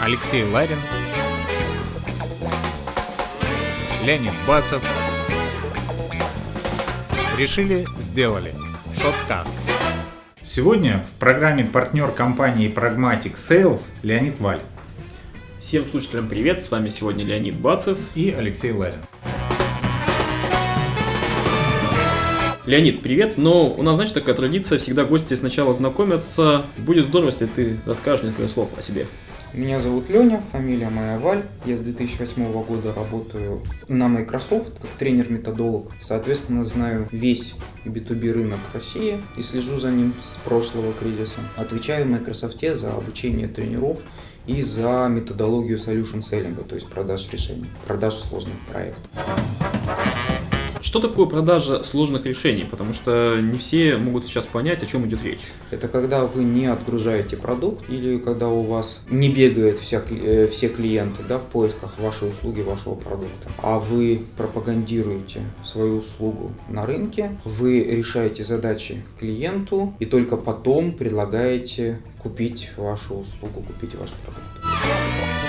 Алексей Ларин, Леонид Бацев. Решили, сделали. Шоткаст. Сегодня в программе партнер компании Pragmatic Sales Леонид Валь Всем слушателям привет, с вами сегодня Леонид Бацев. и Алексей Ларин. Леонид, привет, но у нас, знаешь, такая традиция, всегда гости сначала знакомятся. Будет здорово, если ты расскажешь несколько слов о себе. Меня зовут Леня, фамилия моя Валь. Я с 2008 года работаю на Microsoft как тренер-методолог. Соответственно, знаю весь B2B рынок России и слежу за ним с прошлого кризиса. Отвечаю в Microsoft за обучение тренеров и за методологию solution selling, то есть продаж решений, продаж сложных проектов. Что такое продажа сложных решений? Потому что не все могут сейчас понять, о чем идет речь. Это когда вы не отгружаете продукт или когда у вас не бегают вся, э, все клиенты да, в поисках вашей услуги, вашего продукта, а вы пропагандируете свою услугу на рынке, вы решаете задачи клиенту и только потом предлагаете купить вашу услугу, купить ваш продукт.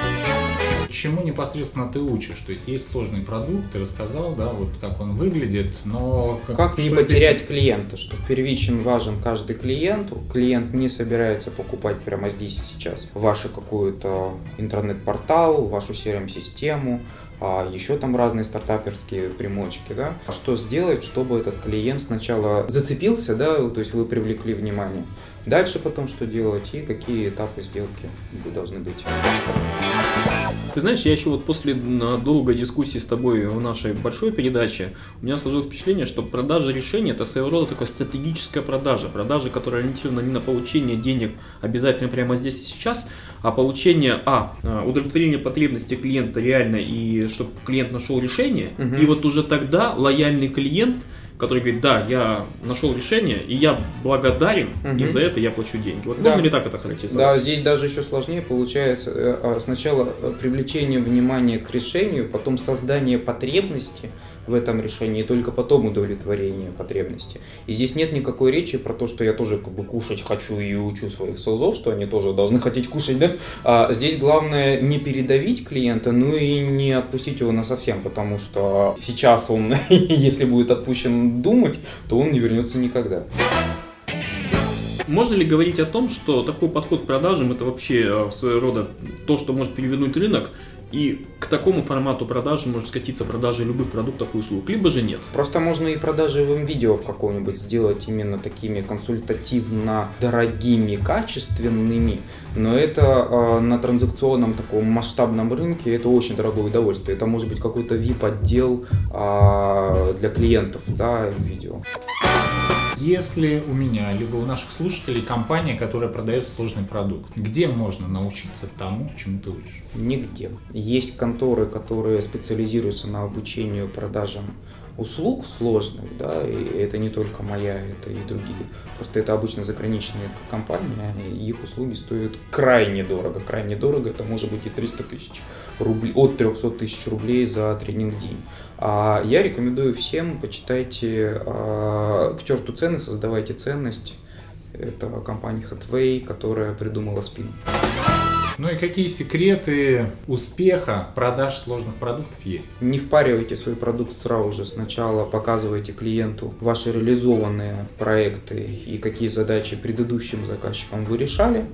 Чему непосредственно ты учишь? То есть есть сложный продукт, ты рассказал, да, вот как он выглядит, но... Как не потерять здесь- клиента, что первичен важен каждый клиент. Клиент не собирается покупать прямо здесь и сейчас ваше какой-то интернет-портал, вашу CRM-систему, а еще там разные стартаперские примочки, да. Что сделать, чтобы этот клиент сначала зацепился, да, то есть вы привлекли внимание. Дальше потом что делать и какие этапы сделки должны быть. Ты знаешь, я еще вот после долгой дискуссии с тобой в нашей большой передаче, у меня сложилось впечатление, что продажа решения это своего рода такая стратегическая продажа. Продажа, которая ориентирована не на получение денег обязательно прямо здесь и сейчас, а получение, а, а, удовлетворение потребностей клиента реально и чтобы клиент нашел решение. Мгм. И вот уже тогда лояльный клиент, который говорит, да, я нашел решение, и я благодарен, Мгм. и за это я плачу деньги. Вот Да. можно ли так это Да, характеризовать? здесь даже еще сложнее получается э, а, сначала э, привлечение внимания к решению, потом создание потребности в этом решении, и только потом удовлетворение потребности. И здесь нет никакой речи про то, что я тоже как бы кушать хочу и учу своих солзов, что они тоже должны хотеть кушать, да? А здесь главное не передавить клиента, ну и не отпустить его на совсем, потому что сейчас он, если будет отпущен думать, то он не вернется никогда. Можно ли говорить о том, что такой подход к продажам это вообще э, своего рода то, что может перевернуть рынок, и к такому формату продажи может скатиться продажа любых продуктов и услуг, либо же нет? Просто можно и продажи в видео в каком-нибудь сделать именно такими консультативно дорогими, качественными, но это э, на транзакционном таком масштабном рынке это очень дорогое удовольствие. Это может быть какой-то VIP-отдел э, для клиентов, да, видео. Если у меня, либо у наших слушателей компания, которая продает сложный продукт, где можно научиться тому, чему ты учишь? Нигде. Есть конторы, которые специализируются на обучению продажам услуг сложных, да, и это не только моя, это и другие. Просто это обычно заграничные компании, и их услуги стоят крайне дорого. Крайне дорого, это может быть и 300 тысяч рублей, от 300 тысяч рублей за тренинг день. А я рекомендую всем, почитайте а, «К черту цены», создавайте ценность. Это компания Hathaway, которая придумала спин. Ну и какие секреты успеха продаж сложных продуктов есть? Не впаривайте свой продукт сразу же. Сначала показывайте клиенту ваши реализованные проекты и какие задачи предыдущим заказчикам вы решали.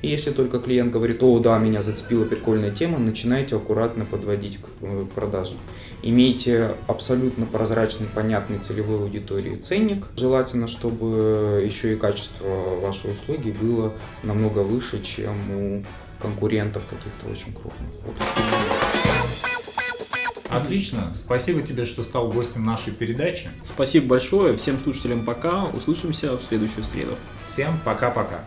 И если только клиент говорит, о, да, меня зацепила прикольная тема, начинайте аккуратно подводить к э, продаже. Имейте абсолютно прозрачный, понятный целевой аудитории ценник. Желательно, чтобы еще и качество вашей услуги было намного выше, чем у конкурентов каких-то очень крупных. Вот. Отлично. Спасибо тебе, что стал гостем нашей передачи. Спасибо большое, всем слушателям пока, услышимся в следующую среду. Всем пока-пока.